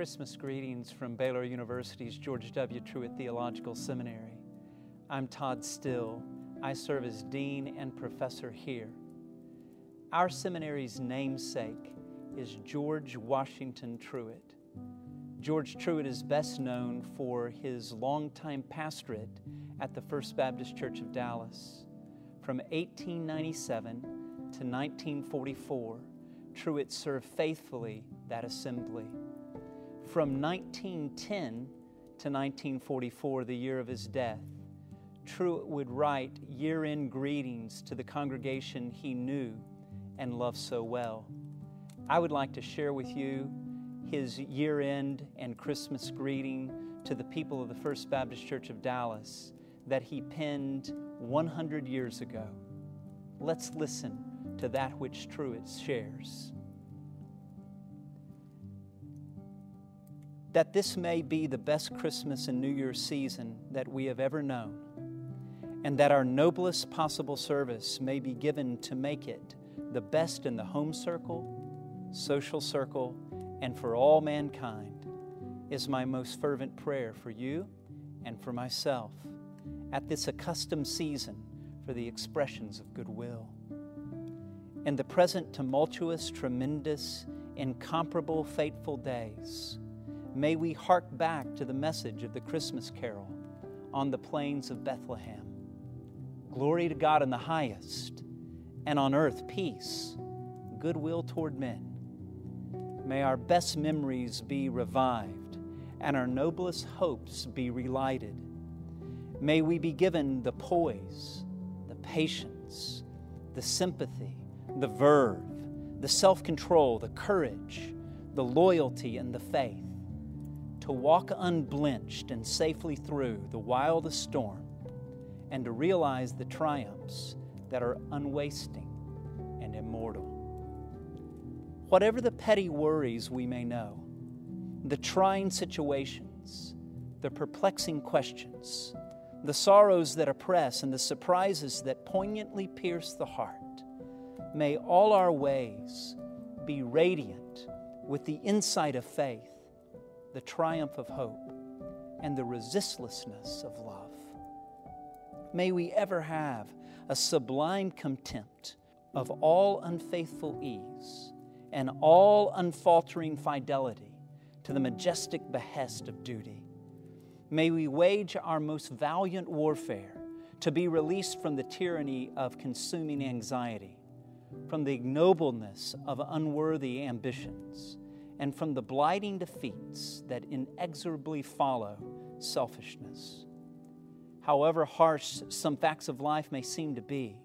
Christmas greetings from Baylor University's George W. Truett Theological Seminary. I'm Todd Still. I serve as Dean and Professor here. Our seminary's namesake is George Washington Truett. George Truett is best known for his longtime pastorate at the First Baptist Church of Dallas. From 1897 to 1944, Truett served faithfully that assembly. From 1910 to 1944, the year of his death, Truett would write year end greetings to the congregation he knew and loved so well. I would like to share with you his year end and Christmas greeting to the people of the First Baptist Church of Dallas that he penned 100 years ago. Let's listen to that which Truett shares. That this may be the best Christmas and New Year's season that we have ever known, and that our noblest possible service may be given to make it the best in the home circle, social circle, and for all mankind, is my most fervent prayer for you and for myself at this accustomed season for the expressions of goodwill. In the present tumultuous, tremendous, incomparable, fateful days, May we hark back to the message of the Christmas carol on the plains of Bethlehem. Glory to God in the highest, and on earth peace, goodwill toward men. May our best memories be revived and our noblest hopes be relighted. May we be given the poise, the patience, the sympathy, the verve, the self control, the courage, the loyalty, and the faith to walk unblenched and safely through the wildest storm and to realize the triumphs that are unwasting and immortal. Whatever the petty worries we may know, the trying situations, the perplexing questions, the sorrows that oppress, and the surprises that poignantly pierce the heart, may all our ways be radiant with the insight of faith the triumph of hope, and the resistlessness of love. May we ever have a sublime contempt of all unfaithful ease and all unfaltering fidelity to the majestic behest of duty. May we wage our most valiant warfare to be released from the tyranny of consuming anxiety, from the ignobleness of unworthy ambitions and from the blighting defeats that inexorably follow selfishness. However harsh some facts of life may seem to be,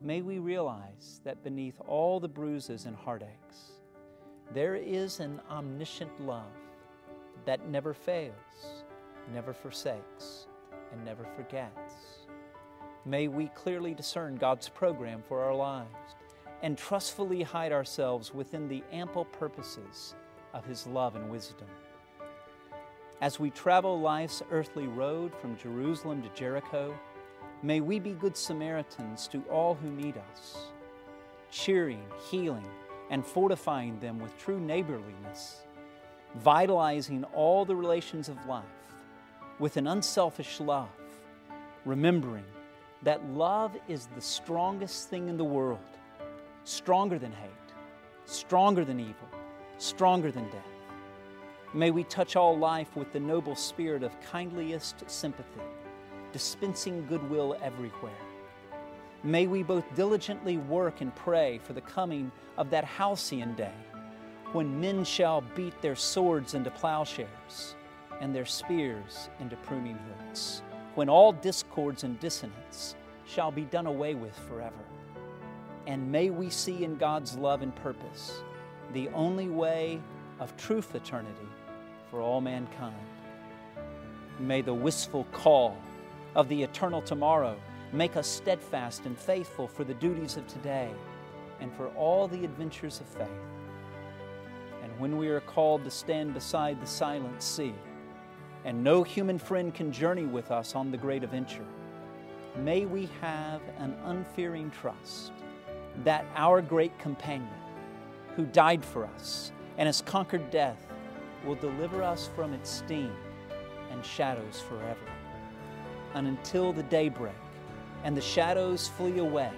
may we realize that beneath all the bruises and heartaches, there is an omniscient love that never fails, never forsakes, and never forgets. May we clearly discern God's program for our lives and trustfully hide ourselves within the ample purposes of His love and wisdom. As we travel life's earthly road from Jerusalem to Jericho, may we be good Samaritans to all who need us, cheering, healing, and fortifying them with true neighborliness, vitalizing all the relations of life with an unselfish love, remembering that love is the strongest thing in the world stronger than hate, stronger than evil, stronger than death. May we touch all life with the noble spirit of kindliest sympathy, dispensing goodwill everywhere. May we both diligently work and pray for the coming of that halcyon day when men shall beat their swords into plowshares and their spears into pruning hooks, when all discords and dissonance shall be done away with forever and may we see in God's love and purpose the only way of true fraternity for all mankind. May the wistful call of the eternal tomorrow make us steadfast and faithful for the duties of today and for all the adventures of faith. And when we are called to stand beside the silent sea, and no human friend can journey with us on the great adventure, may we have an unfearing trust that our great companion, who died for us and has conquered death, will deliver us from its sting and shadows forever. And until the daybreak and the shadows flee away,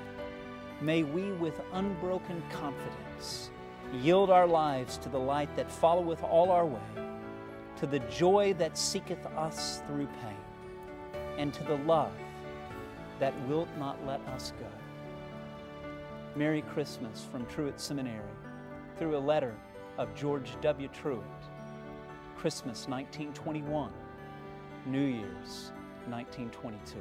may we with unbroken confidence yield our lives to the light that followeth all our way, to the joy that seeketh us through pain, and to the love that wilt not let us go. Merry Christmas from Truett Seminary through a letter of George W. Truett. Christmas 1921, New Year's 1922.